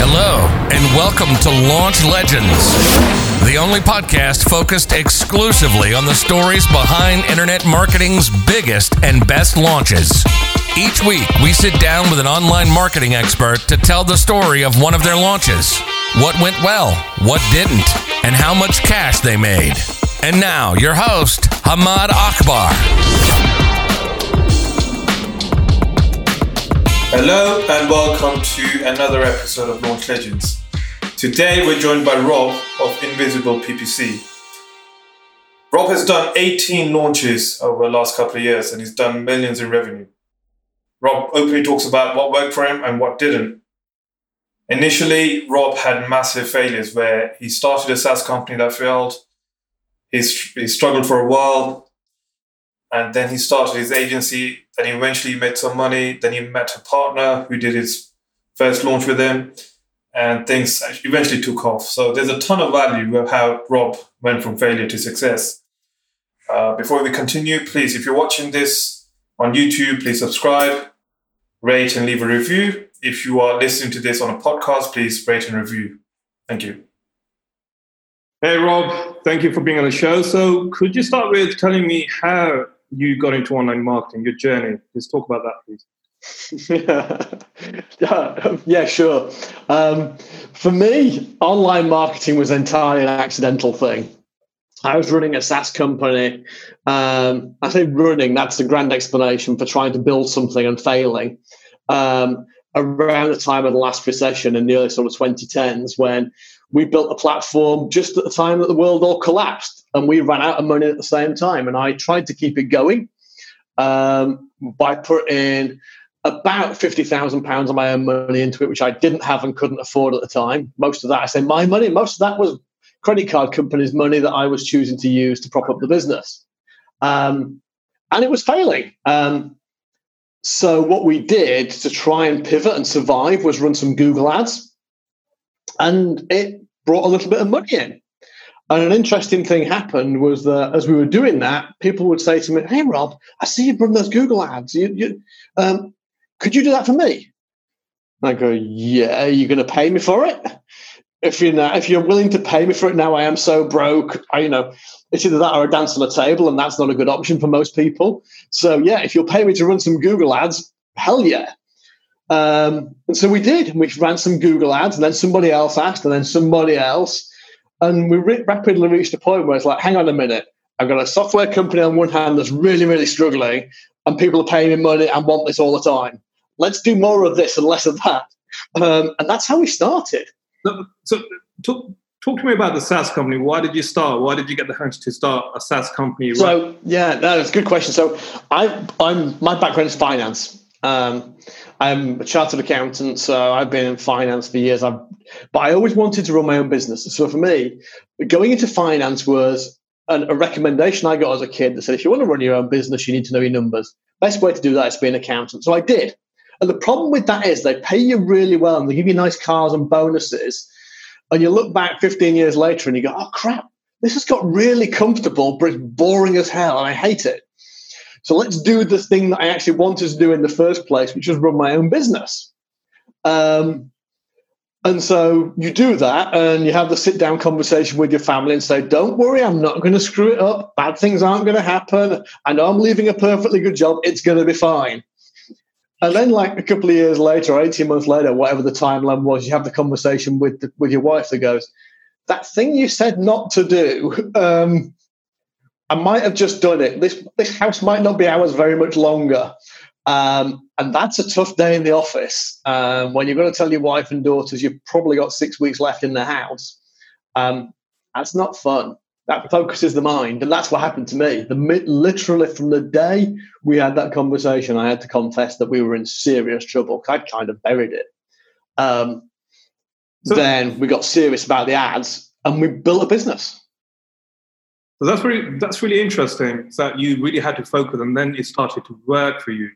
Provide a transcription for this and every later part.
Hello, and welcome to Launch Legends, the only podcast focused exclusively on the stories behind internet marketing's biggest and best launches. Each week, we sit down with an online marketing expert to tell the story of one of their launches what went well, what didn't, and how much cash they made. And now, your host, Hamad Akbar. Hello and welcome to another episode of Launch Legends. Today we're joined by Rob of Invisible PPC. Rob has done 18 launches over the last couple of years and he's done millions in revenue. Rob openly talks about what worked for him and what didn't. Initially, Rob had massive failures where he started a SaaS company that failed. He's, he struggled for a while and then he started his agency then he eventually made some money. Then he met a partner who did his first launch with him, and things eventually took off. So there's a ton of value of how Rob went from failure to success. Uh, before we continue, please, if you're watching this on YouTube, please subscribe, rate, and leave a review. If you are listening to this on a podcast, please rate and review. Thank you. Hey, Rob. Thank you for being on the show. So, could you start with telling me how you got into online marketing, your journey. Let's talk about that, please. yeah, yeah, sure. Um, for me, online marketing was entirely an accidental thing. I was running a SaaS company. Um, I say running, that's the grand explanation for trying to build something and failing. Um, around the time of the last recession in the early sort of 2010s, when we built a platform just at the time that the world all collapsed and we ran out of money at the same time. And I tried to keep it going um, by putting about fifty thousand pounds of my own money into it, which I didn't have and couldn't afford at the time. Most of that, I say, my money. Most of that was credit card companies' money that I was choosing to use to prop up the business, um, and it was failing. Um, so what we did to try and pivot and survive was run some Google ads, and it brought a little bit of money in. And an interesting thing happened was that as we were doing that, people would say to me, "Hey, Rob, I see you run those Google ads. You, you, um, could you do that for me?" And I go, "Yeah, are you going to pay me for it? If you're not, if you're willing to pay me for it now, I am so broke. I, you know, it's either that or a dance on the table, and that's not a good option for most people. So yeah, if you'll pay me to run some Google ads, hell yeah." Um, and so we did. We ran some Google ads, and then somebody else asked, and then somebody else. And we re- rapidly reached a point where it's like, hang on a minute, I've got a software company on one hand that's really, really struggling, and people are paying me money and want this all the time. Let's do more of this and less of that. Um, and that's how we started. So, talk, talk to me about the SaaS company. Why did you start? Why did you get the hunch to start a SaaS company? So, yeah, that's a good question. So, I, I'm my background is finance. Um, I'm a chartered accountant, so I've been in finance for years. I've, but I always wanted to run my own business. So for me, going into finance was an, a recommendation I got as a kid that said, if you want to run your own business, you need to know your numbers. Best way to do that is to be an accountant. So I did. And the problem with that is they pay you really well and they give you nice cars and bonuses. And you look back 15 years later and you go, oh crap, this has got really comfortable, but it's boring as hell and I hate it. So let's do the thing that I actually wanted to do in the first place, which was run my own business. Um, and so you do that and you have the sit down conversation with your family and say, Don't worry, I'm not going to screw it up. Bad things aren't going to happen. I know I'm leaving a perfectly good job. It's going to be fine. And then, like a couple of years later, or 18 months later, whatever the timeline was, you have the conversation with, the, with your wife that goes, That thing you said not to do, um, I might have just done it. This this house might not be ours very much longer. Um, and that's a tough day in the office um, when you're going to tell your wife and daughters you've probably got six weeks left in the house. Um, that's not fun. That focuses the mind, and that's what happened to me. The literally from the day we had that conversation, I had to confess that we were in serious trouble. I'd kind of buried it. Um, so, then we got serious about the ads, and we built a business. So that's really that's really interesting. That you really had to focus, and then it started to work for you.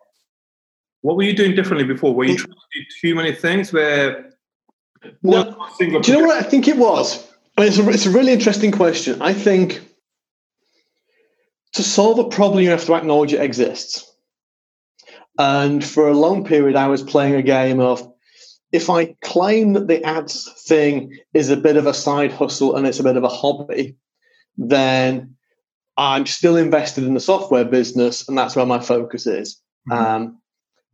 What were you doing differently before? Were you trying to do too many things? Where no, do you know what I think it was? I mean, it's a, it's a really interesting question. I think to solve a problem, you have to acknowledge it exists. And for a long period, I was playing a game of if I claim that the ads thing is a bit of a side hustle and it's a bit of a hobby, then I'm still invested in the software business, and that's where my focus is. Mm-hmm. Um,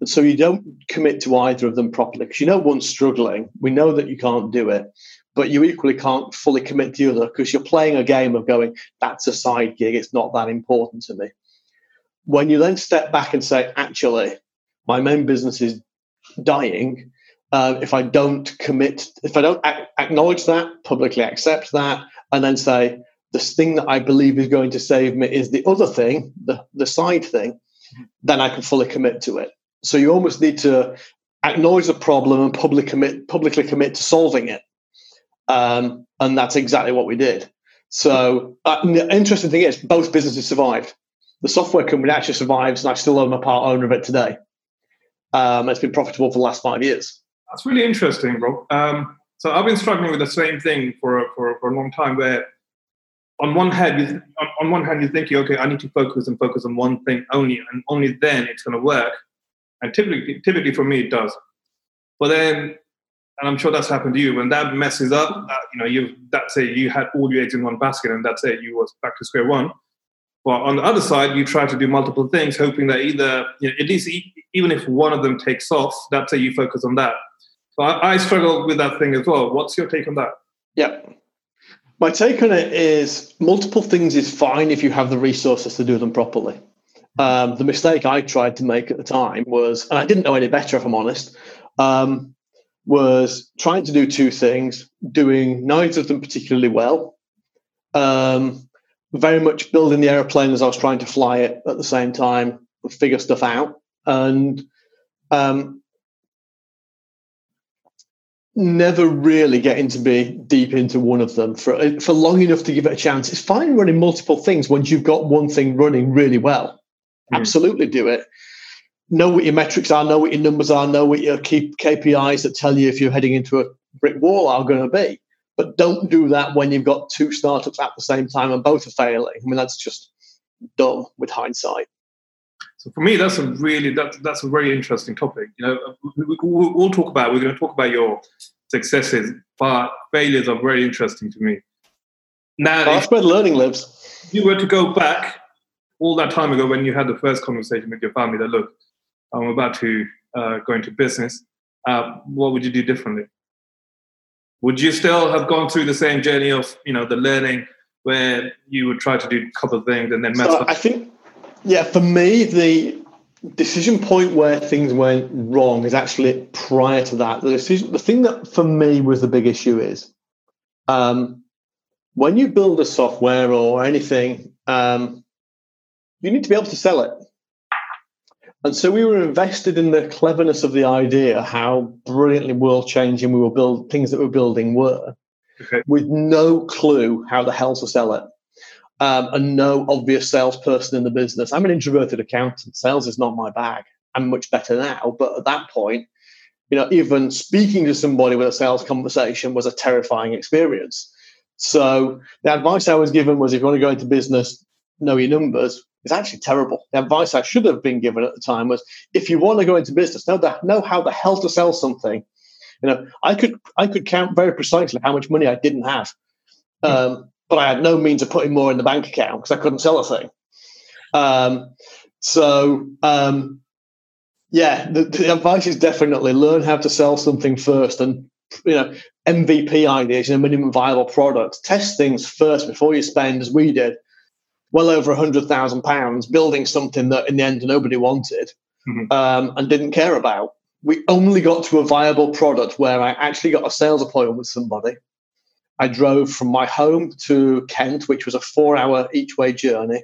so you don't commit to either of them properly because you know one's struggling. We know that you can't do it, but you equally can't fully commit to the other because you're playing a game of going, that's a side gig. It's not that important to me. When you then step back and say, actually, my main business is dying. Uh, if I don't commit, if I don't acknowledge that, publicly accept that, and then say, this thing that I believe is going to save me is the other thing, the, the side thing, then I can fully commit to it. So you almost need to acknowledge the problem and publicly commit, publicly commit to solving it. Um, and that's exactly what we did. So uh, the interesting thing is both businesses survived. The software company actually survives, and I still own a part owner of it today. Um, it's been profitable for the last five years. That's really interesting, Rob. Um, so I've been struggling with the same thing for, for, for a long time where on one hand, you, on, on one hand, you're thinking, okay, I need to focus and focus on one thing only, and only then it's going to work. And typically, typically for me, it does. But then, and I'm sure that's happened to you, when that messes up, that, you know, you that's it, you had all your eggs in one basket, and that's it, you was back to square one. But on the other side, you try to do multiple things, hoping that either, you know, at least even if one of them takes off, that's it, you focus on that. So I, I struggle with that thing as well. What's your take on that? Yeah. My take on it is multiple things is fine if you have the resources to do them properly. Um, the mistake I tried to make at the time was, and I didn't know any better if I'm honest, um, was trying to do two things, doing neither of them particularly well. Um, very much building the aeroplane as I was trying to fly it at the same time, figure stuff out, and um, never really getting to be deep into one of them for for long enough to give it a chance. It's fine running multiple things once you've got one thing running really well. Mm. Absolutely do it. Know what your metrics are, know what your numbers are, know what your key KPIs that tell you if you're heading into a brick wall are going to be. But don't do that when you've got two startups at the same time and both are failing. I mean, that's just dumb with hindsight. So for me, that's a really that's that's a very interesting topic. You know, we, will we'll talk about we're going to talk about your successes, but failures are very interesting to me. Now, that's where learning lives. If you were to go back all that time ago when you had the first conversation with your family that look, I'm about to uh, go into business, uh, what would you do differently? Would you still have gone through the same journey of you know the learning where you would try to do a couple of things and then mess so up? I think yeah, for me, the decision point where things went wrong is actually prior to that. The decision, the thing that for me was the big issue is um, when you build a software or anything, um, you need to be able to sell it. And so we were invested in the cleverness of the idea, how brilliantly world changing we were build things that we we're building were, okay. with no clue how the hell to sell it um, and no obvious salesperson in the business. I'm an introverted accountant. Sales is not my bag. I'm much better now, but at that point, you know, even speaking to somebody with a sales conversation was a terrifying experience. So the advice I was given was if you want to go into business, know your numbers. It's actually terrible. The advice I should have been given at the time was if you want to go into business, know the, know how the hell to sell something. You know, I could I could count very precisely how much money I didn't have. Um, but I had no means of putting more in the bank account because I couldn't sell a thing. Um, so, um, yeah, the, the, advice is definitely learn how to sell something first and, you know, MVP ideas, you know, minimum viable products. Test things first before you spend, as we did, well over a £100,000 building something that in the end nobody wanted mm-hmm. um, and didn't care about. We only got to a viable product where I actually got a sales appointment with somebody I drove from my home to Kent, which was a four hour each way journey.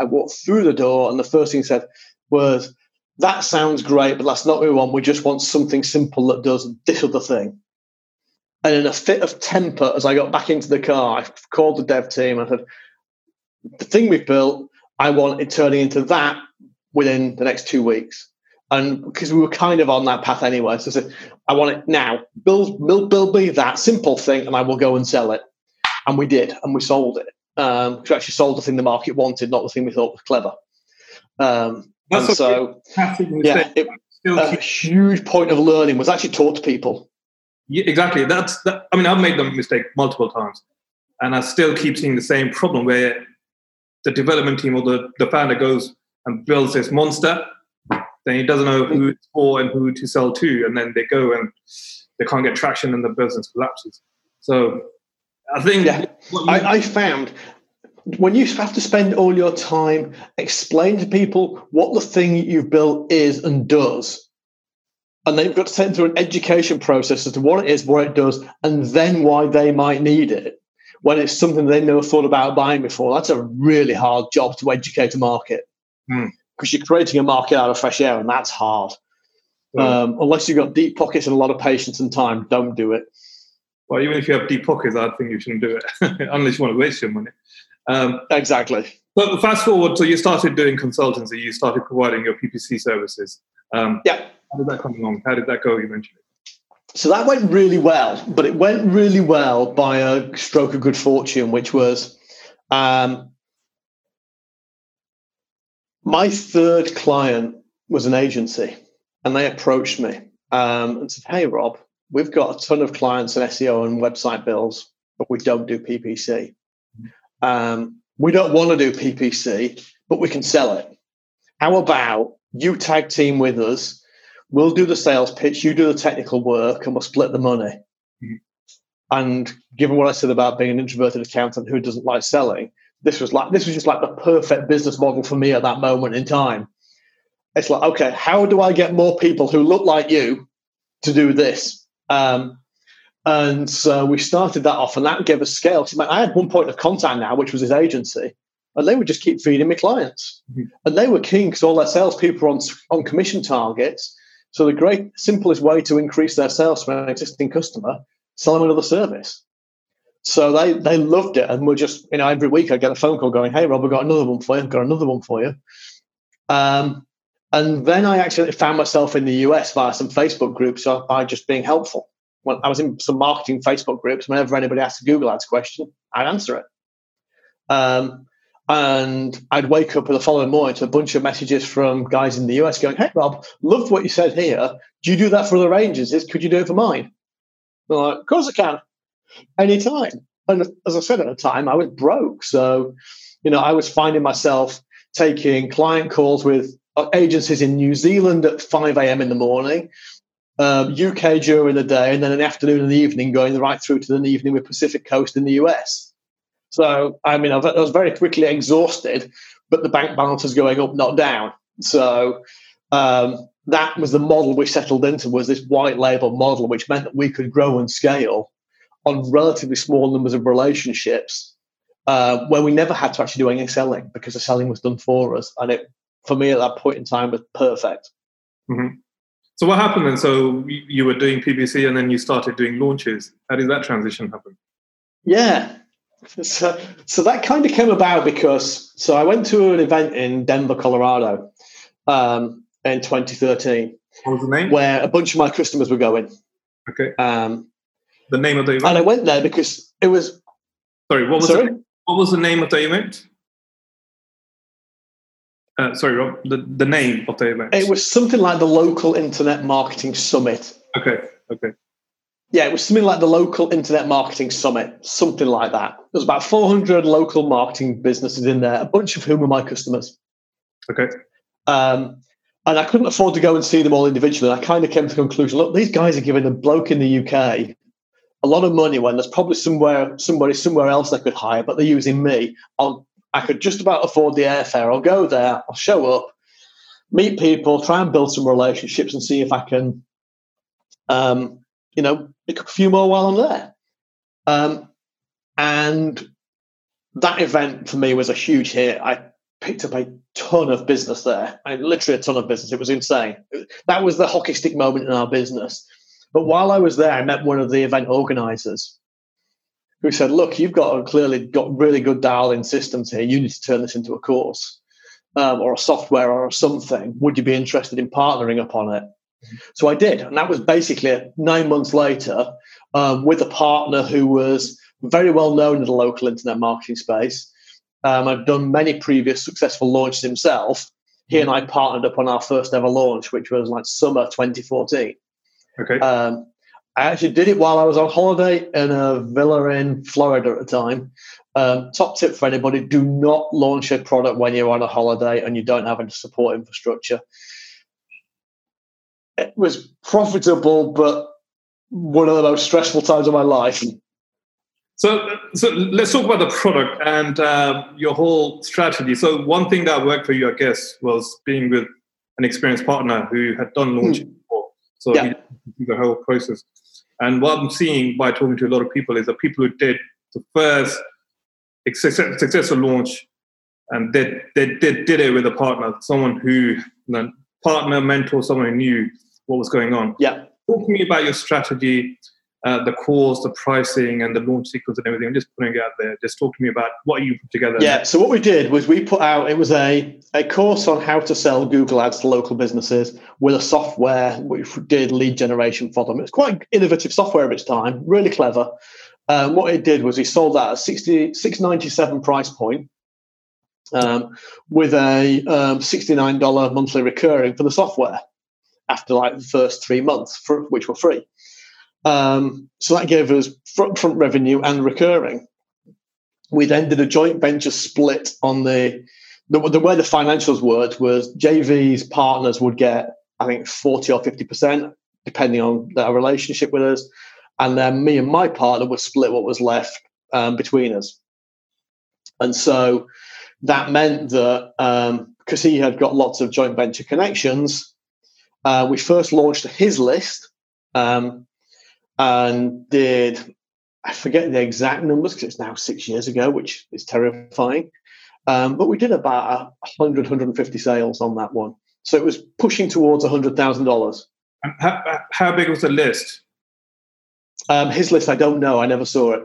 I walked through the door, and the first thing he said was, That sounds great, but that's not what we want. We just want something simple that does this other thing. And in a fit of temper, as I got back into the car, I called the dev team. I said, The thing we've built, I want it turning into that within the next two weeks and because we were kind of on that path anyway, so I said, I want it now. Build, build, build me that simple thing, and I will go and sell it. And we did, and we sold it. Um, we actually sold the thing the market wanted, not the thing we thought was clever. Um, and so, yeah, it, a huge point of learning was actually taught to people. Yeah, exactly. That's. That, I mean, I've made the mistake multiple times, and I still keep seeing the same problem where the development team or the, the founder goes and builds this monster, then he doesn't know who it's for and who to sell to, and then they go and they can't get traction and the business collapses. So I think yeah. I, I found when you have to spend all your time explaining to people what the thing you've built is and does, and they've got to take them through an education process as to what it is, what it does, and then why they might need it. When it's something they never thought about buying before, that's a really hard job to educate a market hmm. Because you're creating a market out of fresh air, and that's hard. Mm. Um, unless you've got deep pockets and a lot of patience and time, don't do it. Well, even if you have deep pockets, I think you shouldn't do it unless you want to waste your money. Um, exactly. But fast forward, so you started doing consultancy, you started providing your PPC services. Um, yeah. How did that come along? How did that go eventually? So that went really well, but it went really well by a stroke of good fortune, which was um, my third client was an agency, and they approached me um, and said, "Hey, Rob, we've got a ton of clients in SEO and website builds, but we don't do PPC. Um, we don't want to do PPC, but we can sell it. How about you tag team with us? We'll do the sales pitch, you do the technical work, and we'll split the money." Mm-hmm. And given what I said about being an introverted accountant who doesn't like selling, this was like this was just like the perfect business model for me at that moment in time. It's like, okay, how do I get more people who look like you to do this? Um, and so we started that off, and that gave us scale. I had one point of contact now, which was his agency, and they would just keep feeding me clients. Mm-hmm. And they were keen because all their salespeople were on, on commission targets. So the great simplest way to increase their sales from an existing customer, sell them another service. So they they loved it, and we're just you know every week I get a phone call going, "Hey Rob, we got another one for you. I've got another one for you." Um, and then I actually found myself in the US via some Facebook groups by just being helpful. When I was in some marketing Facebook groups, whenever anybody asked a Google Ads question, I'd answer it. Um, and I'd wake up the following morning to a bunch of messages from guys in the US going, Hey, Rob, loved what you said here. Do you do that for other agencies? Could you do it for mine? I'm like, Of course I can anytime. And as I said at the time, I was broke. So, you know, I was finding myself taking client calls with agencies in New Zealand at 5 a.m. in the morning, um, UK during the day, and then an afternoon and the evening going right through to the evening with Pacific Coast in the US. So, I mean, I was very quickly exhausted, but the bank balance was going up, not down. So, um, that was the model we settled into was this white label model, which meant that we could grow and scale on relatively small numbers of relationships uh, where we never had to actually do any selling because the selling was done for us. And it, for me at that point in time, was perfect. Mm-hmm. So what happened then? So you were doing PPC and then you started doing launches. How did that transition happen? Yeah. So, so that kind of came about because so I went to an event in Denver, Colorado, um, in 2013. What was the name? Where a bunch of my customers were going. Okay. Um, the name of the event? And I went there because it was. Sorry, what was sorry? The, what was the name of the event? Uh, sorry, Rob. The, the name of the event. It was something like the local internet marketing summit. Okay. Okay. Yeah, it was something like the local internet marketing summit, something like that. There was about 400 local marketing businesses in there, a bunch of whom were my customers. Okay. Um, and I couldn't afford to go and see them all individually. I kind of came to the conclusion: look, these guys are giving a bloke in the UK a lot of money when there's probably somewhere somebody somewhere else they could hire, but they're using me. I'll I could just about afford the airfare. I'll go there, I'll show up, meet people, try and build some relationships and see if I can um, you know, pick up a few more while I'm there. Um, and that event for me was a huge hit. I picked up a ton of business there. I literally a ton of business. It was insane. That was the hockey stick moment in our business. But while I was there, I met one of the event organizers who said, Look, you've got clearly got really good dial in systems here. You need to turn this into a course um, or a software or something. Would you be interested in partnering upon it? So I did. And that was basically nine months later um, with a partner who was very well known in the local internet marketing space. Um, I've done many previous successful launches himself. He and I partnered up on our first ever launch, which was like summer 2014. Okay. Um, I actually did it while I was on holiday in a villa in Florida at the time. Um, top tip for anybody do not launch a product when you're on a holiday and you don't have any support infrastructure. It was profitable, but one of the most stressful times of my life. So, so let's talk about the product and uh, your whole strategy. So, one thing that worked for you, I guess, was being with an experienced partner who had done launching mm. So, yeah. the whole process. And what I'm seeing by talking to a lot of people is that people who did the first successful launch and they, they, they did it with a partner, someone who, you know, partner, mentor, someone who knew what was going on. Yeah. Talk to me about your strategy, uh, the course, the pricing, and the launch sequence and everything. I'm just putting it out there. Just talk to me about what you put together. Yeah. So what we did was we put out it was a a course on how to sell Google Ads to local businesses with a software which did lead generation for them. It's quite innovative software of its time, really clever. Um, what it did was he sold that at 60, 697 price point um, with a um, $69 monthly recurring for the software after like the first three months, for, which were free. Um, so that gave us front, front revenue and recurring. We then did a joint venture split on the, the, the way the financials worked was JV's partners would get, I think, 40 or 50%, depending on their relationship with us. And then me and my partner would split what was left um, between us. And so that meant that because um, he had got lots of joint venture connections, uh, we first launched his list um, and did, I forget the exact numbers because it's now six years ago, which is terrifying. Um, but we did about 100, 150 sales on that one. So it was pushing towards $100,000. How, how big was the list? Um, his list, I don't know. I never saw it.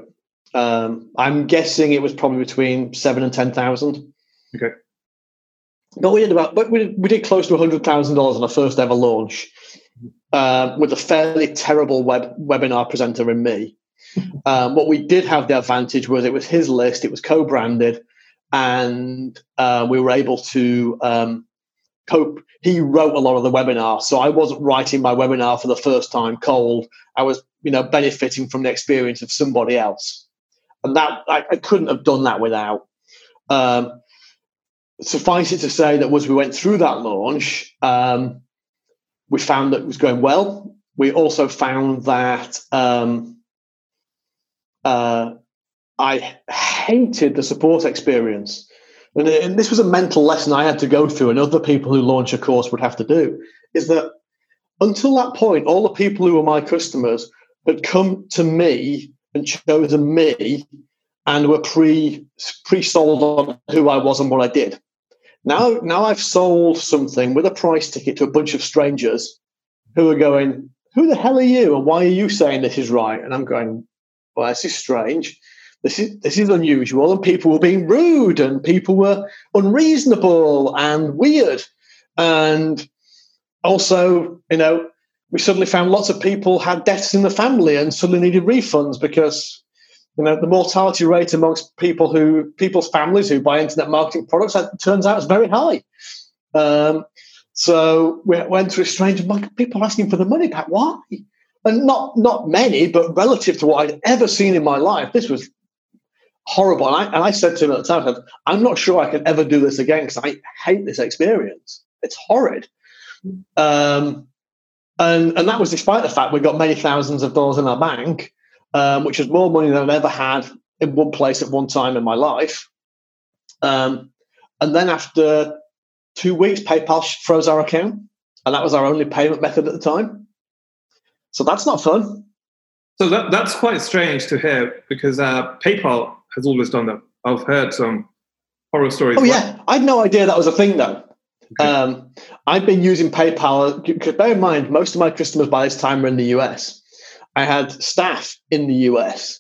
Um, I'm guessing it was probably between seven and 10,000. Okay. But we did about, but we did, we did close to hundred thousand dollars on our first ever launch, uh, with a fairly terrible web webinar presenter in me. Um, what we did have the advantage was it was his list, it was co-branded, and uh, we were able to um, cope. He wrote a lot of the webinar, so I wasn't writing my webinar for the first time cold. I was, you know, benefiting from the experience of somebody else, and that I, I couldn't have done that without. Um, suffice it to say that as we went through that launch, um, we found that it was going well. We also found that um, uh, I hated the support experience. And, and, this was a mental lesson I had to go through, and other people who launch a course would have to do, is that until that point, all the people who were my customers had come to me and chosen me and were pre pre sold on who I was and what I did. Now, now I've sold something with a price ticket to a bunch of strangers who are going, "Who the hell are you? And why are you saying this is right?" And I'm going, "Well, this is strange. This is this is unusual." And people were being rude, and people were unreasonable and weird, and also, you know, we suddenly found lots of people had deaths in the family and suddenly needed refunds because you know the mortality rate amongst people who people's families who buy internet marketing products that turns out is very high. Um, so we went through a strange people asking for the money back. Why? And not not many but relative to what i'd ever seen in my life this was horrible. And i, and I said to him at the time i'm not sure i can ever do this again because i hate this experience. It's horrid. Um, and and that was despite the fact we got many thousands of dollars in our bank um, which was more money than I've ever had in one place at one time in my life. Um, and then after two weeks, PayPal froze our account, and that was our only payment method at the time. So that's not fun. So that, that's quite strange to hear because uh, PayPal has always done that. I've heard some horror stories. Oh, yeah. I had no idea that was a thing, though. Okay. Um, I've been using PayPal. Because bear in mind, most of my customers by this time are in the US. I had staff in the US,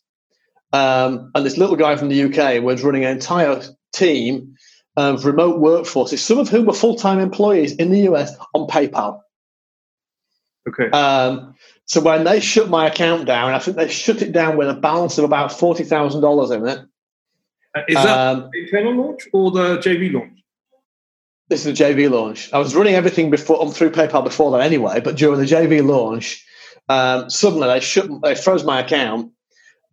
um, and this little guy from the UK was running an entire team of remote workforces, some of whom were full time employees in the US on PayPal. Okay. Um, so when they shut my account down, I think they shut it down with a balance of about forty thousand dollars in it. Uh, is that um, the internal launch or the JV launch? This is the JV launch. I was running everything before on through PayPal before that anyway, but during the JV launch, Um, suddenly, they shut, they froze my account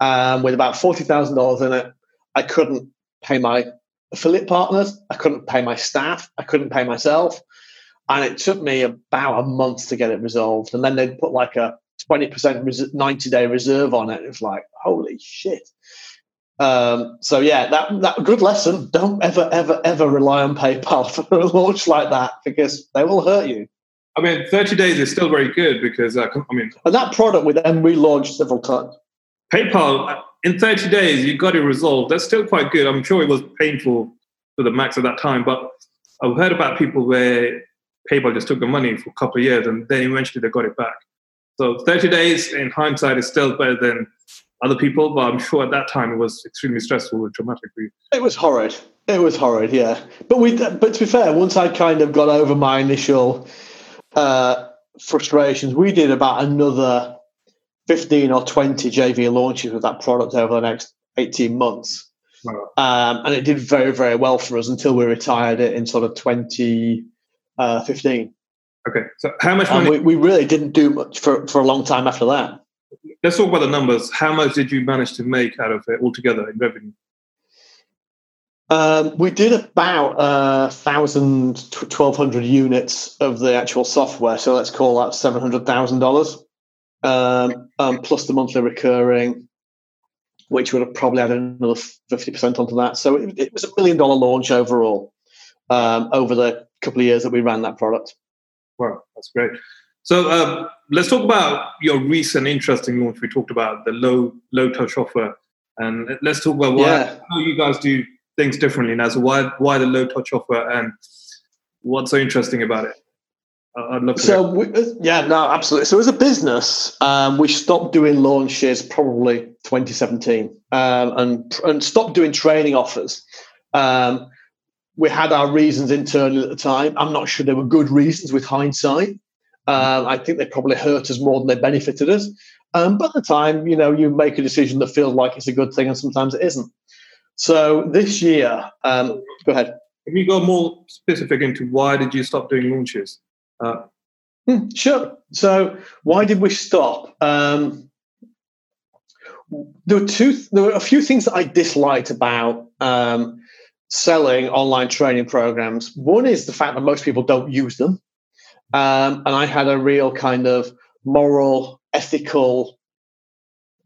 um, with about forty thousand dollars in it. I couldn't pay my affiliate partners. I couldn't pay my staff. I couldn't pay myself, and it took me about a month to get it resolved. And then they put like a twenty percent ninety day reserve on it. It was like holy shit. Um, so yeah, that that good lesson. Don't ever, ever, ever rely on PayPal for a launch like that because they will hurt you. I mean, 30 days is still very good because uh, I mean, and that product with them relaunched several times. PayPal in 30 days you got it resolved. That's still quite good. I'm sure it was painful for the max at that time, but I've heard about people where PayPal just took the money for a couple of years and then eventually they got it back. So 30 days in hindsight is still better than other people, but I'm sure at that time it was extremely stressful and traumatic for you. It was horrid. It was horrid, yeah. But we, but to be fair, once I kind of got over my initial uh, frustrations, we did about another 15 or 20 JV launches with that product over the next 18 months. Um, and it did very, very well for us until we retired it in sort of 2015. Uh, okay. So, how much money? We, we, really didn't do much for, for a long time after that let's talk about the numbers. How much did you manage to make out of it altogether in revenue? Um, we did about uh, 1,000, 1,200 units of the actual software. So let's call that $700,000 um, um, plus the monthly recurring, which would have probably added another 50% onto that. So it, it was a million dollar launch overall um, over the couple of years that we ran that product. Wow, that's great. So um, let's talk about your recent interesting launch. We talked about the low low touch offer, and let's talk about why yeah. how you guys do things differently now. So why why the low touch offer and what's so interesting about it? I'd love to. So we, uh, yeah, no, absolutely. So as a business, um, we stopped doing launches probably 2017, um, and and stopped doing training offers. Um, we had our reasons internally at the time. I'm not sure they were good reasons with hindsight. Um, I think they probably hurt us more than they benefited us. Um, but at the time, you know, you make a decision that feels like it's a good thing, and sometimes it isn't. So this year, um, go ahead. Can you go more specific into why did you stop doing launches? Uh, hmm, sure. So why did we stop? Um, there were two. There were a few things that I disliked about um, selling online training programs. One is the fact that most people don't use them. Um, and I had a real kind of moral, ethical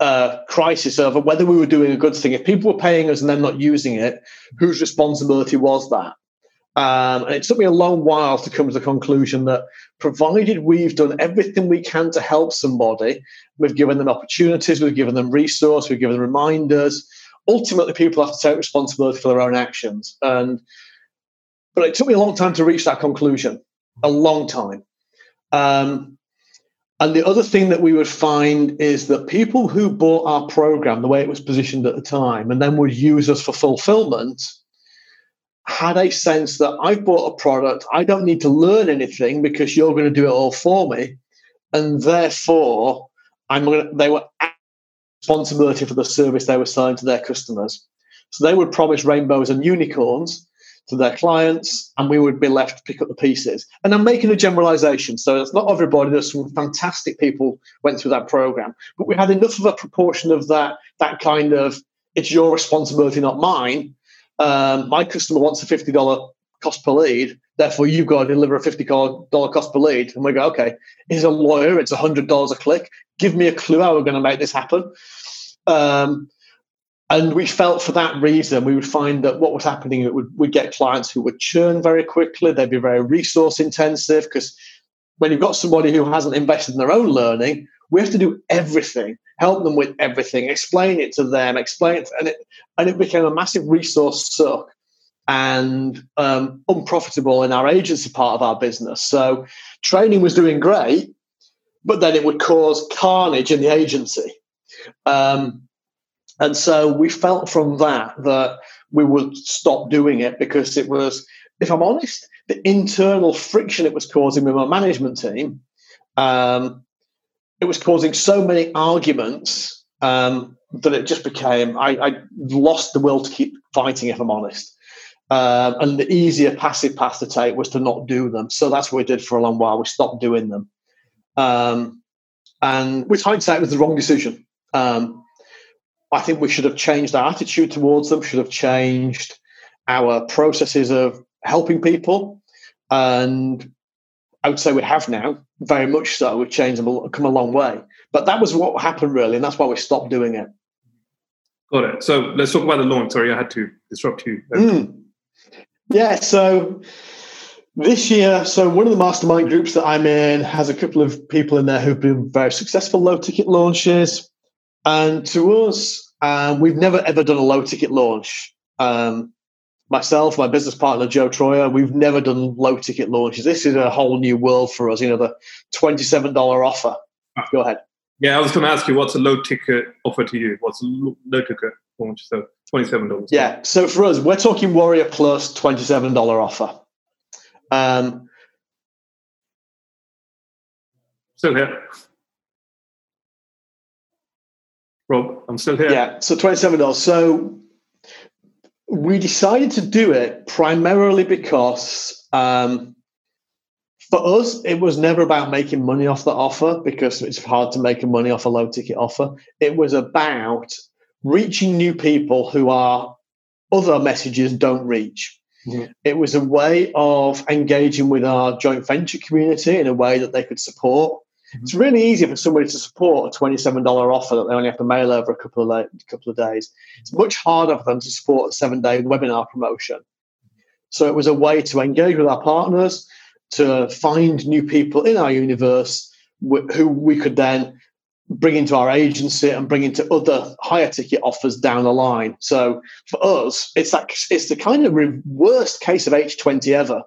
uh, crisis over whether we were doing a good thing. If people were paying us and then not using it, whose responsibility was that? Um, and it took me a long while to come to the conclusion that provided we've done everything we can to help somebody, we've given them opportunities, we've given them resource, we've given them reminders. Ultimately, people have to take responsibility for their own actions. And but it took me a long time to reach that conclusion a long time. Um, and the other thing that we would find is that people who bought our program, the way it was positioned at the time, and then would use us for fulfillment, had a sense that I've bought a product, I don't need to learn anything because you're going to do it all for me. And therefore, I'm going to, they were responsibility for the service they were selling to their customers. So they would promise rainbows and unicorns, to their clients, and we would be left to pick up the pieces. And I'm making a generalization, so it's not everybody. There's some fantastic people went through that program, but we had enough of a proportion of that that kind of it's your responsibility, not mine. Um, my customer wants a fifty dollar cost per lead, therefore you've got to deliver a fifty dollar cost per lead. And we go, okay, he's a lawyer, it's hundred dollars a click. Give me a clue how we're going to make this happen. Um, and we felt for that reason, we would find that what was happening, it would we'd get clients who would churn very quickly. They'd be very resource intensive because when you've got somebody who hasn't invested in their own learning, we have to do everything, help them with everything, explain it to them, explain it, and it and it became a massive resource suck and um, unprofitable in our agency part of our business. So training was doing great, but then it would cause carnage in the agency. Um, and so we felt from that that we would stop doing it because it was, if I'm honest, the internal friction it was causing with my management team. Um, it was causing so many arguments um, that it just became, I, I, lost the will to keep fighting, if I'm honest. Um, and the easier passive path to take was to not do them. So that's what we did for a long while. We stopped doing them. Um, And which hindsight, was the wrong decision. Um, I think we should have changed our attitude towards them, should have changed our processes of helping people. And I would say we have now, very much so. We've changed them, come a long way. But that was what happened, really, and that's why we stopped doing it. Got it. So let's talk about the launch. Sorry, I had to disrupt you. Mm. Yeah, so this year, so one of the mastermind groups that I'm in has a couple of people in there who've been very successful low ticket launches. And to us, um, we've never ever done a low ticket launch. Um, myself, my business partner Joe Troyer, we've never done low ticket launches. This is a whole new world for us. You know, the twenty-seven dollar offer. Go ahead. Yeah, I was going to ask you what's a low ticket offer to you? What's a low ticket launch? So twenty-seven dollars. Yeah, so for us, we're talking Warrior Plus twenty-seven dollar offer. Um, still here. Rob, I'm still here. Yeah, so twenty-seven dollars. So we decided to do it primarily because um, for us, it was never about making money off the offer because it's hard to make money off a low ticket offer. It was about reaching new people who are other messages don't reach. It was a way of engaging with our joint venture community in a way that they could support. It's really easy for somebody to support a $27 offer that they only have to mail over a couple of couple of days. It's much harder for them to support a seven day webinar promotion. So it was a way to engage with our partners, to find new people in our universe who we could then bring into our agency and bring into other higher ticket offers down the line. So for us, it's like it's the kind of worst case of H20 ever.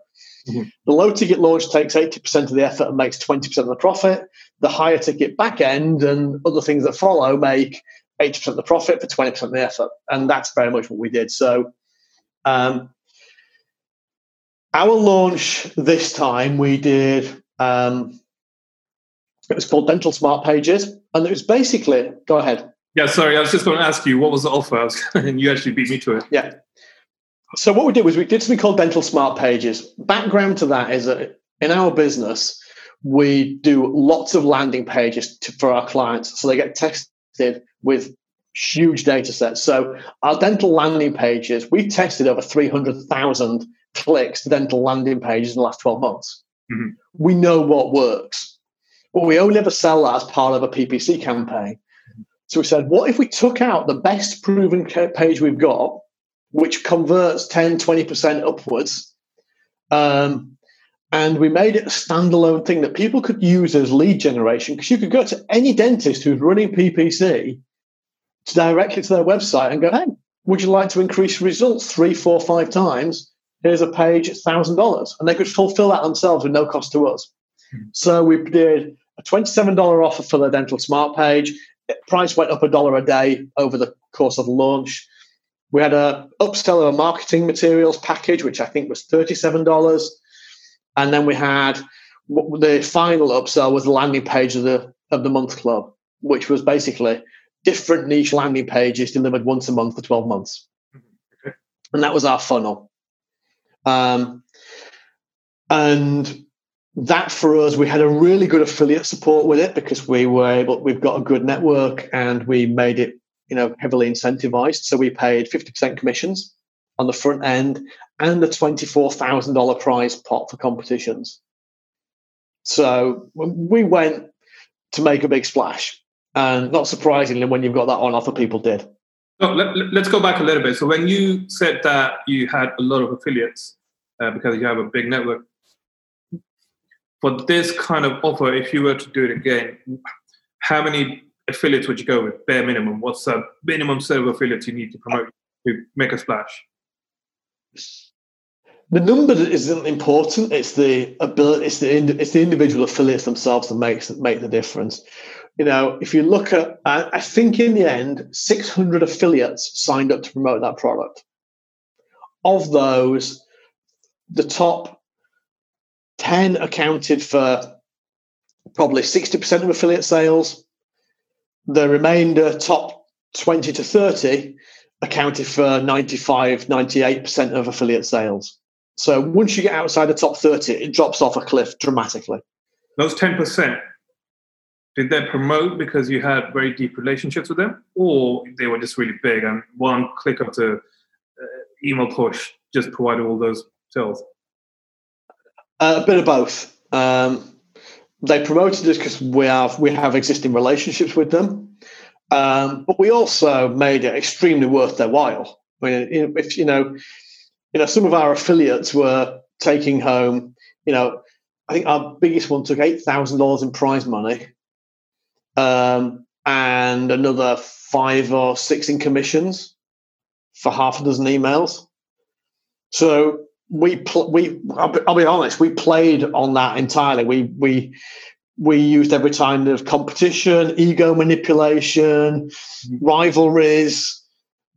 Mm-hmm. The low ticket launch takes 80% of the effort and makes 20% of the profit. The higher ticket back end and other things that follow make 80% of the profit for 20% of the effort. And that's very much what we did. So um, our launch this time, we did, um, it was called Dental Smart Pages. And it was basically, go ahead. Yeah, sorry, I was just going to ask you what was the offer, and you actually beat me to it. Yeah. So what we did was we did something called Dental Smart Pages. Background to that is that in our business, we do lots of landing pages to, for our clients, so they get tested with huge data sets. So our dental landing pages, we've tested over 300,000 clicks to dental landing pages in the last 12 months. Mm-hmm. We know what works, but we only ever sell that as part of a PPC campaign. So we said, what if we took out the best proven page we've got, which converts 10, 20% upwards, um, and we made it a standalone thing that people could use as lead generation because you could go to any dentist who's running PPC to directly to their website and go, hey, would you like to increase results three, four, five times? here's a page, it's thousand dollars, and they could fulfill that themselves with no cost to us. Mm-hmm. So we did a twenty-seven dollar offer for the Dental Smart page. Price went up a dollar a day over the course of launch. We had a upsell of a marketing materials package, which I think was thirty-seven dollars, and then we had the final upsell was the landing page of the of the month club, which was basically different niche landing pages delivered once a month for twelve months, mm-hmm. and that was our funnel. Um, and that for us, we had a really good affiliate support with it because we were able, we've got a good network and we made it, you know, heavily incentivized. So we paid 50% commissions on the front end and the $24,000 prize pot for competitions. So we went to make a big splash. And not surprisingly, when you've got that on offer, people did. So let, us go back a little bit. So when you said that you had a lot of affiliates uh, because you have a big network, for this kind of offer, if you were to do it again, how many affiliates would you go with? Bare minimum. What's the minimum of affiliates you need to promote to make a splash? The number isn't important. It's the ability. It's the it's the individual affiliates themselves that makes make the difference you know, if you look at, I think in the end, 600 affiliates signed up to promote that product. Of those, the top 10 accounted for probably 60% of affiliate sales. The remainder, top 20 to 30, accounted for 95, 98% of affiliate sales. So once you get outside the top 30, it drops off a cliff dramatically. Those 10%, did they promote because you had very deep relationships with them, or they were just really big and one click of the uh, email push just provided all those sales? Uh, a bit of both. Um, they promoted us because we have we have existing relationships with them, um, but we also made it extremely worth their while. I mean, if you know, you know, some of our affiliates were taking home, you know, I think our biggest one took eight thousand dollars in prize money, um, and another five or six in commissions for half a dozen emails. So we pl- we I'll be, I'll be, honest, we played on that entirely. We we we used every kind of competition, ego manipulation, mm-hmm. rivalries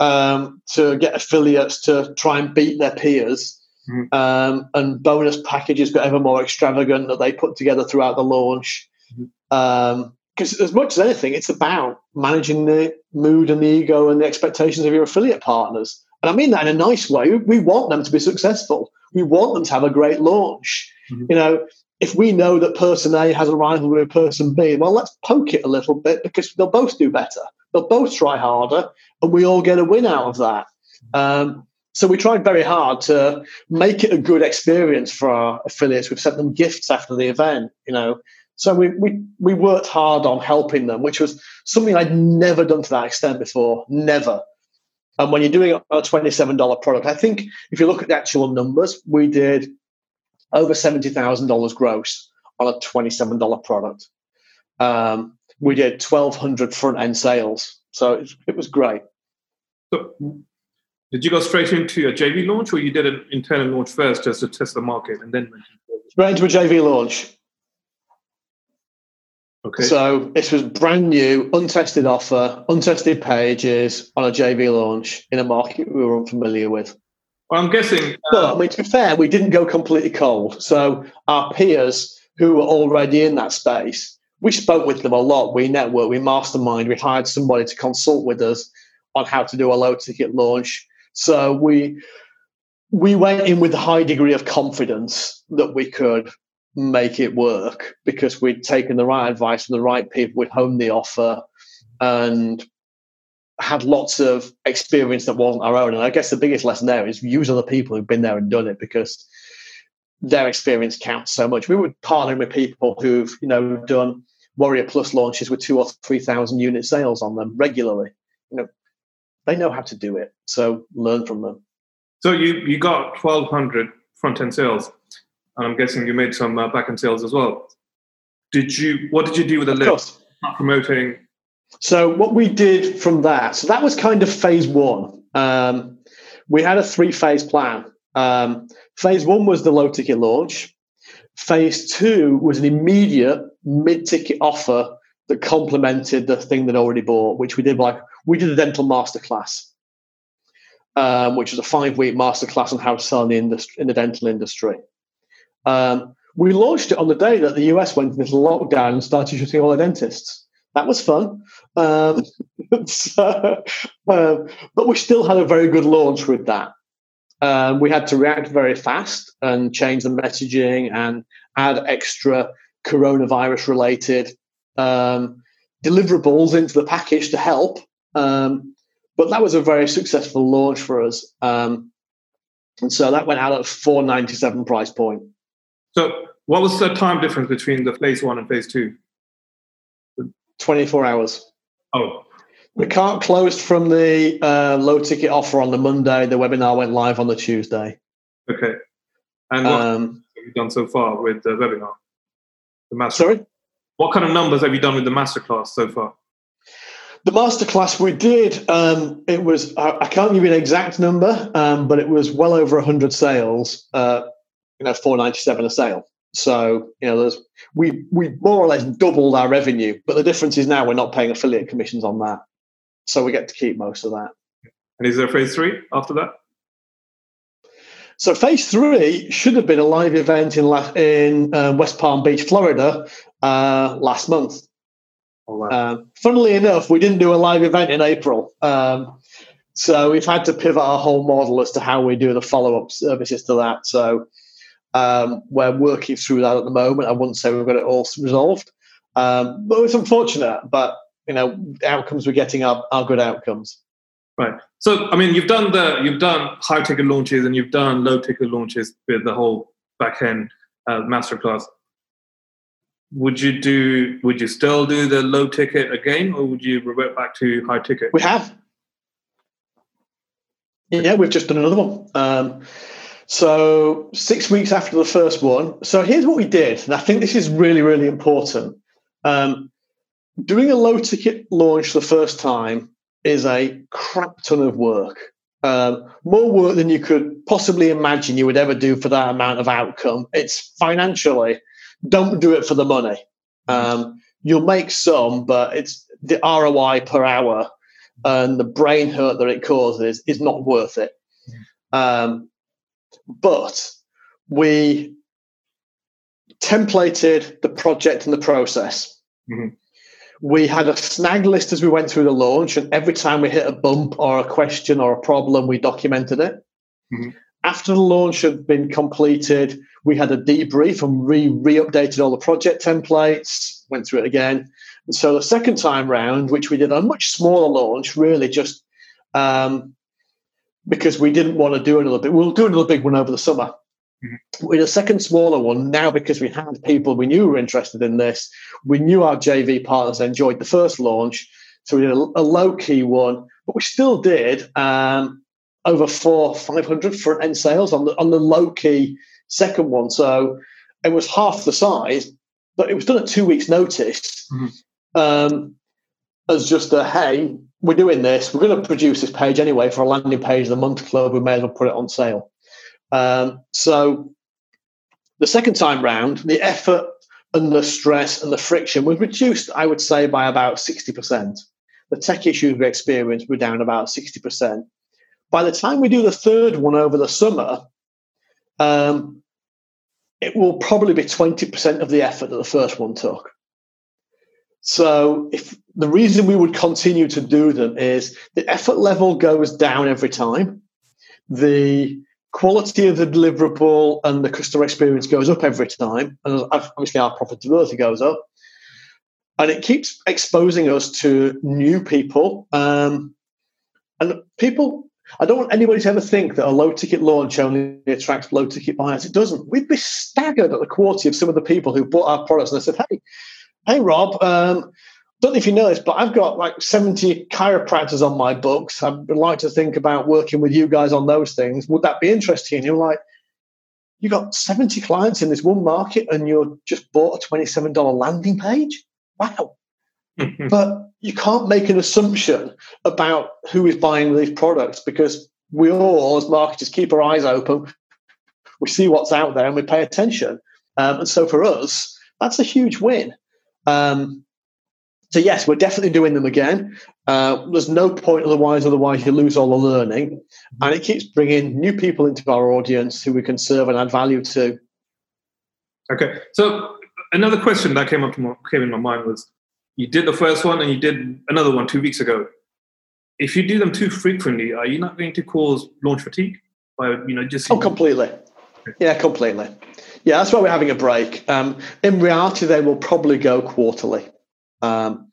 um, to get affiliates to try and beat their peers. Mm-hmm. Um, and bonus packages got ever more extravagant that they put together throughout the launch. Mm-hmm. Um, because as much as anything, it's about managing the mood and the ego and the expectations of your affiliate partners. And I mean that in a nice way. We want them to be successful. We want them to have a great launch. Mm-hmm. You know, if we know that person A has a rival with person B, well, let's poke it a little bit because they'll both do better. They'll both try harder, and we all get a win out of that. Um, so we tried very hard to make it a good experience for our affiliates. We've sent them gifts after the event, you know. So we, we, we worked hard on helping them, which was something I'd never done to that extent before. Never. And when you're doing a $27 product, I think if you look at the actual numbers, we did over $70,000 gross on a $27 product. Um, we did 1,200 front end sales. So it, it was great. So, did you go straight into a JV launch or you did an internal launch first just to test the market and then went straight into a JV launch? Okay. So this was brand new, untested offer, untested pages on a JV launch in a market we were unfamiliar with. Well, I'm guessing. Uh, but I mean, to be fair, we didn't go completely cold. So our peers who were already in that space, we spoke with them a lot. We networked, we mastermind, we hired somebody to consult with us on how to do a low ticket launch. So we we went in with a high degree of confidence that we could make it work because we'd taken the right advice from the right people, we'd honed the offer and had lots of experience that wasn't our own. And I guess the biggest lesson there is use other people who've been there and done it because their experience counts so much. We were partnering with people who've, you know, done Warrior Plus launches with two or three thousand unit sales on them regularly. You know, they know how to do it. So learn from them. So you you got twelve hundred front end sales, and I'm guessing you made some uh, back end sales as well. Did you? What did you do with the list? Promoting. So what we did from that, so that was kind of phase one. Um, we had a three phase plan. Um, phase one was the low ticket launch. Phase two was an immediate mid ticket offer that complemented the thing that already bought, which we did like we did a dental masterclass, um, which was a five week masterclass on how to sell in the industry in the dental industry. Um, we launched it on the day that the US went into lockdown and started shutting all the dentists. That was fun. Um, so, uh, but we still had a very good launch with that. Um, we had to react very fast and change the messaging and add extra coronavirus related um, deliverables into the package to help. Um, but that was a very successful launch for us. Um, and so that went out at 497 price point. So, what was the time difference between the phase one and phase two? 24 hours. Oh. The cart closed from the uh, low ticket offer on the Monday. The webinar went live on the Tuesday. Okay. And what um, have you done so far with the webinar? The master. Sorry? What kind of numbers have you done with the masterclass so far? The masterclass we did, um, it was, I, I, can't give you an exact number, um, but it was well over 100 sales. Uh, you know, 497 a sale. So, you know, there's we we more or less doubled our revenue, but the difference is now we're not paying affiliate commissions on that. So we get to keep most of that. And is there phase three after that? So phase three should have been a live event in in uh, West Palm Beach, Florida, uh, last month. Oh, wow. um, funnily enough, we didn't do a live event in April. Um, so we've had to pivot our whole model as to how we do the follow up services to that. So um, we're working through that at the moment. I wouldn't say we've got it all resolved. Um, but it's unfortunate, but you know, the outcomes we're getting are, are good outcomes. Right. So, I mean, you've done the you've done high ticket launches and you've done low ticket launches with the whole back end uh, masterclass. Would you do? Would you still do the low ticket again, or would you revert back to high ticket? We have. Yeah, we've just done another one. Um, so six weeks after the first one. So here's what we did, and I think this is really, really important. Um, doing a low ticket launch the first time is a crap ton of work. Um, more work than you could possibly imagine you would ever do for that amount of outcome. It's financially, don't do it for the money. Um, you'll make some, but it's the ROI per hour and the brain hurt that it causes is not worth it. Um, but we templated the project and the process. Mhm. We had a snag list as we went through the launch, and every time we hit a bump or a question or a problem, we documented it. Mhm. After the launch had been completed, we had a debrief and re re-updated all the project templates, went through it again. And so the second time round, which we did a much smaller launch, really just um, because we didn't want to do another big, we'll do another big one over the summer. We did a second smaller one now because we had people we knew were interested in this. We knew our JV partners enjoyed the first launch. So we did a, a low key one, but we still did um, over four, 500 front end sales on the, on the low key second one. So it was half the size, but it was done at two weeks' notice Mhm. um, as just a hey, we're doing this. We're going to produce this page anyway for a landing page of the month club. We may as well put it on sale. Um, so the second time round, the effort and the stress and the friction was reduced, I would say, by about 60%. The tech issues we experienced were down about 60%. By the time we do the third one over the summer, um, it will probably be 20% of the effort that the first one took. So, if the reason we would continue to do them is the effort level goes down every time, the quality of the deliverable and the customer experience goes up every time, and obviously our profitability goes up, and it keeps exposing us to new people. Um, and people, I don't want anybody to ever think that a low ticket launch only attracts low ticket buyers. It doesn't. We'd be staggered at the quality of some of the people who bought our products and they said, "Hey, hey, Rob." Um, don't know if you know this, but I've got like 70 chiropractors on my books. I'd like to think about working with you guys on those things. Would that be interesting? And you're like, you got 70 clients in this one market and you're just bought a $27 landing page? Wow. but you can't make an assumption about who is buying these products because we all, as marketers, keep our eyes open. We see what's out there and we pay attention. Um, and so for us, that's a huge win. Um, so yes, we're definitely doing them again. Uh, there's no point otherwise. Otherwise, you lose all the learning, and it keeps bringing new people into our audience who we can serve and add value to. Okay. So another question that came up to my, came in my mind was, you did the first one and you did another one two weeks ago. If you do them too frequently, are you not going to cause launch fatigue? By you know just Oh, completely. Yeah, completely. Yeah, that's why we're having a break. Um, in reality, they will probably go quarterly. Um,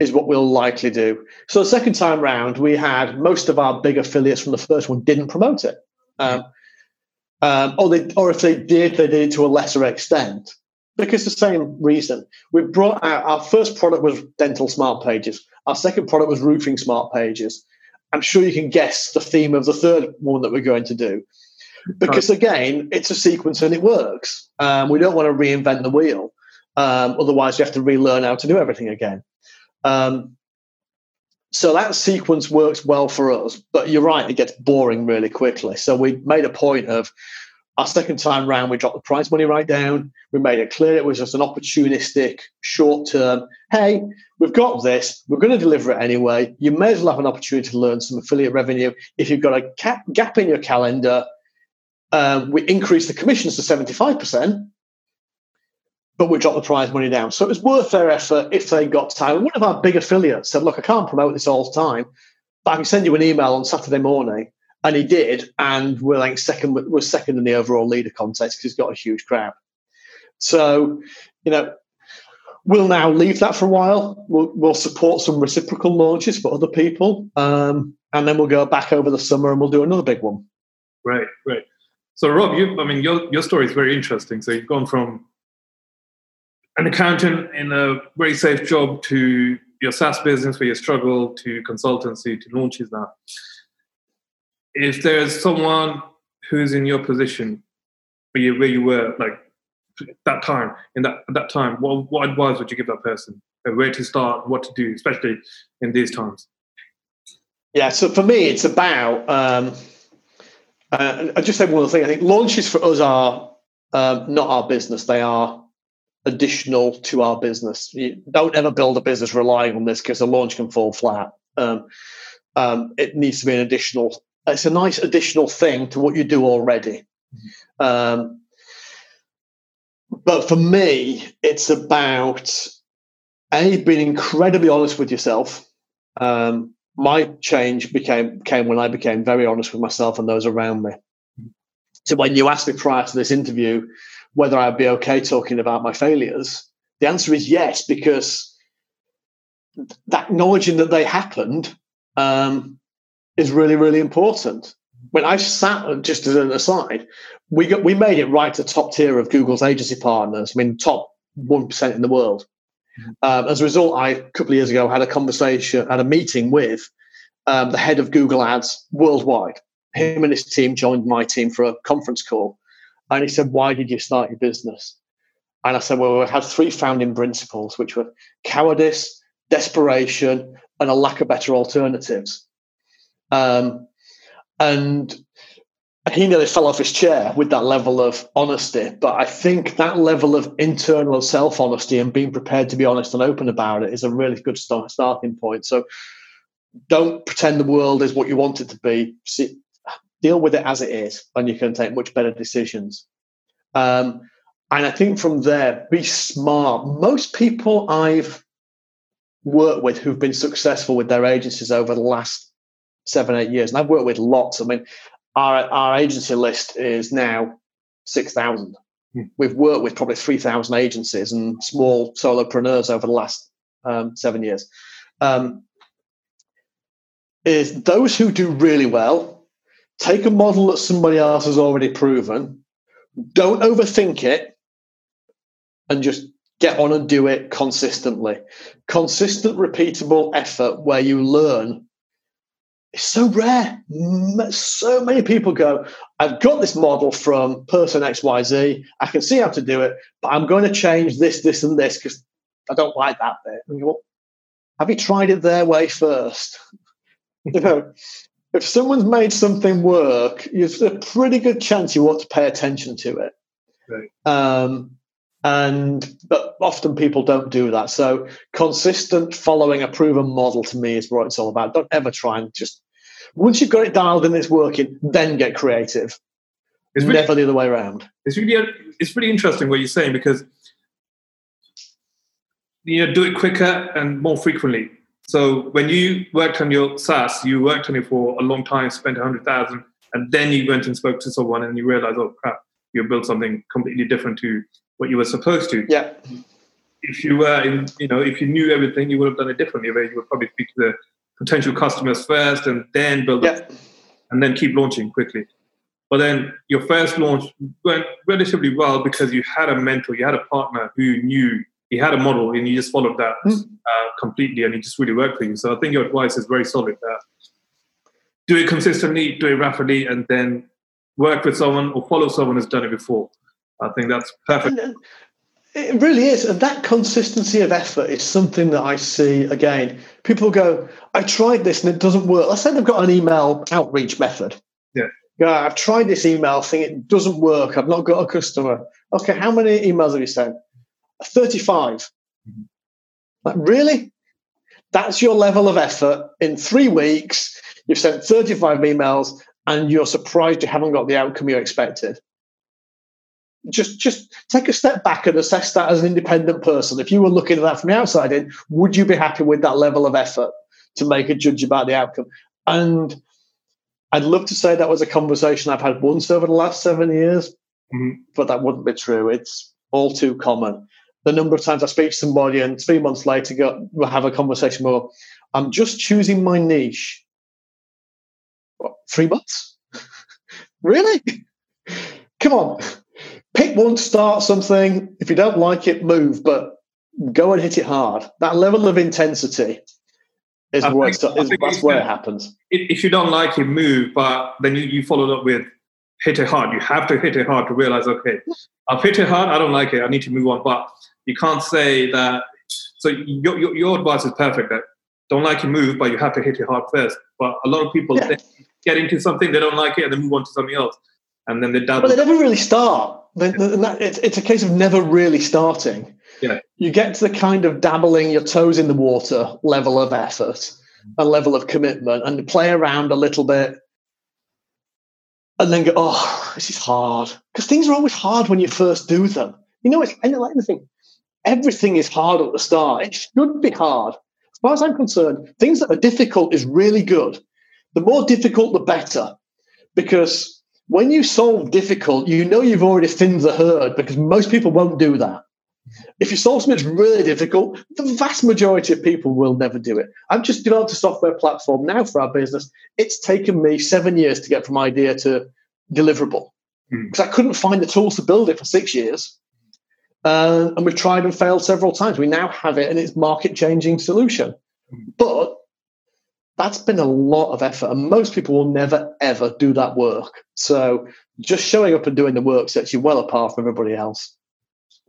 is what we'll likely do. So the second time round, we had most of our big affiliates from the first one didn't promote it, um, um, or they, or if they did, they did it to a lesser extent because the same reason. We brought out our first product was dental smart pages. Our second product was roofing smart pages. I'm sure you can guess the theme of the third one that we're going to do. Because again, it's a sequence and it works. Um, we don't want to reinvent the wheel. Um, otherwise, you have to relearn how to do everything again. Um, so that sequence works well for us, but you're right, it gets boring really quickly. So we made a point of our second time round, we dropped the prize money right down. We made it clear it was just an opportunistic, short term. Hey, we've got this. We're going to deliver it anyway. You may as well have an opportunity to learn some affiliate revenue. If you've got a cap, gap in your calendar, um, we increase the commissions to 75%, but we dropped the prize money down. So it was worth their effort if they got time. One of our big affiliates said, Look, I can't promote this all the time, but I can send you an email on Saturday morning. And he did, and we're like second, was second in the overall leader contest because he's got a huge crowd. So, you know, we'll now leave that for a while. We'll, we'll support some reciprocal launches for other people, um, and then we'll go back over the summer and we'll do another big one. Right, right. So, Rob, you, I mean, your your story is very interesting. So, you've gone from an accountant in a very safe job to your SaaS business where you struggle to consultancy to launches now. If there's someone who's in your position where you where you were like that time in that at that time, what what advice would you give that person? Where to start, what to do, especially in these times? Yeah, so for me, it's about. Um, uh, I just say one other thing. I think launches for us are um, not our business; they are additional to our business. You don't ever build a business relying on this because a launch can fall flat. Um, um, it needs to be an additional. It's a nice additional thing to what you do already. Um, but for me, it's about a being incredibly honest with yourself. Um, my change became came when I became very honest with myself and those around me. So when you asked me prior to this interview whether I'd be okay talking about my failures, the answer is yes, because that acknowledging that they happened um, is really, really important. When I sat, just as an aside, we got we made it right to top tier of Google's agency partners. I mean, top one percent in the world. Um, as a result, I a couple of years ago had a conversation, had a meeting with um, the head of Google Ads worldwide. Him and his team joined my team for a conference call, and he said, "Why did you start your business?" And I said, "Well, we had three founding principles, which were cowardice, desperation, and a lack of better alternatives." Um, and he nearly fell off his chair with that level of honesty. But I think that level of internal self honesty and being prepared to be honest and open about it is a really good start, starting point. So don't pretend the world is what you want it to be. See, deal with it as it is, and you can take much better decisions. Um, and I think from there, be smart. Most people I've worked with who've been successful with their agencies over the last seven, eight years, and I've worked with lots. I mean, our our agency list is now six thousand. Hmm. We've worked with probably three thousand agencies and small solopreneurs over the last um, seven years. Um, is those who do really well take a model that somebody else has already proven, don't overthink it, and just get on and do it consistently. Consistent, repeatable effort where you learn it's so rare. So many people go, I've got this model from person XYZ. I can see how to do it, but I'm going to change this, this, and this because I don't like that bit. And you go, have you tried it their way first? you know, if someone's made something work, there's a pretty good chance you want to pay attention to it. Right. Um, and but often people don't do that. So consistent following a proven model to me is what it's all about. Don't ever try and just once you've got it dialed and it's working, then get creative. It's really, never the other way around. It's really it's really interesting what you're saying because you know do it quicker and more frequently. So when you worked on your SaaS, you worked on it for a long time, spent a hundred thousand, and then you went and spoke to someone and you realized, oh crap, you built something completely different to what you were supposed to. Yeah. If you were in, you know, if you knew everything, you would have done it differently. Where you would probably speak to the potential customers first, and then build yeah. up, and then keep launching quickly. But then your first launch went relatively well because you had a mentor, you had a partner who knew he had a model, and you just followed that mm. uh, completely, and it just really worked for you. So I think your advice is very solid. That do it consistently, do it rapidly, and then work with someone or follow someone who's done it before. I think that's perfect. Uh, it really is. And that consistency of effort is something that I see again. People go, I tried this and it doesn't work. Let's say they've got an email outreach method. Yeah. Yeah, I've tried this email thing, it doesn't work. I've not got a customer. Okay, how many emails have you sent? 35. Mm-hmm. Like, really? That's your level of effort. In three weeks, you've sent 35 emails and you're surprised you haven't got the outcome you expected just just take a step back and assess that as an independent person. If you were looking at that from the outside in, would you be happy with that level of effort to make a judge about the outcome? And I'd love to say that was a conversation I've had once over the last seven years, mm-hmm. but that wouldn't be true. It's all too common. the number of times I speak to somebody and three months later go we'll have a conversation more. I'm just choosing my niche. What, three months? really? Come on. Pick one, start something. If you don't like it, move, but go and hit it hard. That level of intensity is, where, is that's where it happens. If you don't like it, move, but then you, you followed up with hit it hard. You have to hit it hard to realize, okay, I've hit it hard. I don't like it. I need to move on. But you can't say that. So your, your, your advice is perfect. That don't like it, move, but you have to hit it hard first. But a lot of people yeah. get into something they don't like it and then move on to something else, and then they double. But they never really start. Yeah. It's, it's a case of never really starting. Yeah. You get to the kind of dabbling your toes in the water level of effort and level of commitment, and play around a little bit and then go, oh, this is hard. Because things are always hard when you first do them. You know, it's like anything. Everything is hard at the start. It should be hard. As far as I'm concerned, things that are difficult is really good. The more difficult, the better. Because when you solve difficult, you know you've already thinned the herd because most people won't do that. If you solve something that's really difficult, the vast majority of people will never do it. I've just developed a software platform now for our business. It's taken me seven years to get from idea to deliverable because mm. I couldn't find the tools to build it for six years. Uh, and we've tried and failed several times. We now have it and it's market changing solution. Mm. But that's been a lot of effort, and most people will never ever do that work. So just showing up and doing the work sets you well apart from everybody else.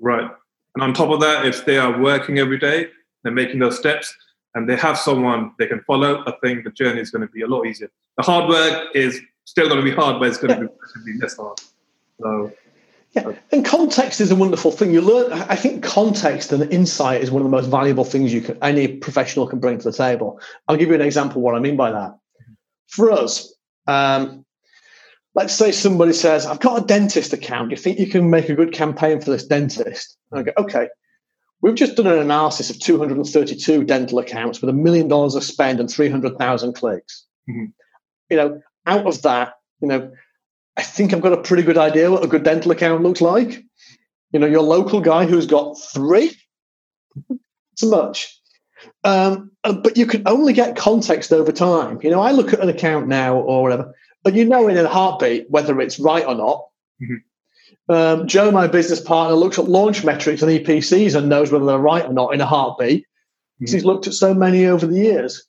Right. And on top of that, if they are working every day, they're making those steps, and they have someone they can follow, I think the journey is going to be a lot easier. The hard work is still going to be hard, but it's going to be less hard. So. Yeah, and context is a wonderful thing. You learn. I think context and insight is one of the most valuable things you can any professional can bring to the table. I'll give you an example. What I mean by that. For us, um, let's say somebody says, I've got a dentist account. Do you think you can make a good campaign for this dentist? And I go, okay. We've just done an analysis of 232 dental accounts with a million dollars of spend and 300,000 clicks. Mm-hmm. You know, out of that, you know, I think I've got a pretty good idea what a good dental account looks like. You know, your local guy who's got three, so much. Um, uh, but you can only get context over time. You know, I look at an account now or whatever, but you know in a heartbeat whether it's right or not. Mm-hmm. Um, Joe, my business partner, looks at launch metrics and EPCs and knows whether they're right or not in a heartbeat because mm-hmm. he's looked at so many over the years.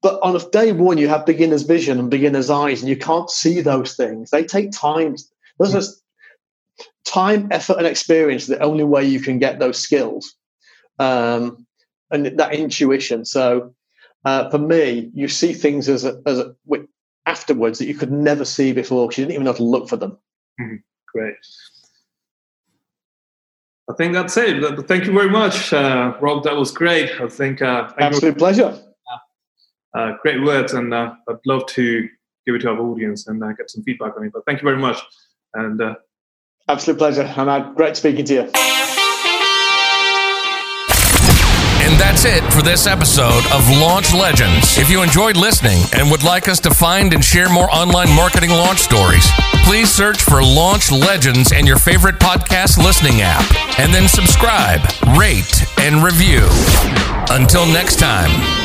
But on day one, you have beginner's vision and beginner's eyes, and you can't see those things. They take time. Those are time, effort, and experience. The only way you can get those skills um, and that intuition. So, uh, for me, you see things as a, as a, afterwards that you could never see before because you didn't even know to look for them. Mm-hmm. Great. I think that's it. Thank you very much, uh, Rob. That was great. I think uh, absolute pleasure. Uh, great words, and uh, I'd love to give it to our audience and uh, get some feedback on it. But thank you very much, and uh, absolute pleasure. And great speaking to you. And that's it for this episode of Launch Legends. If you enjoyed listening and would like us to find and share more online marketing launch stories, please search for Launch Legends in your favorite podcast listening app and then subscribe, rate, and review. Until next time.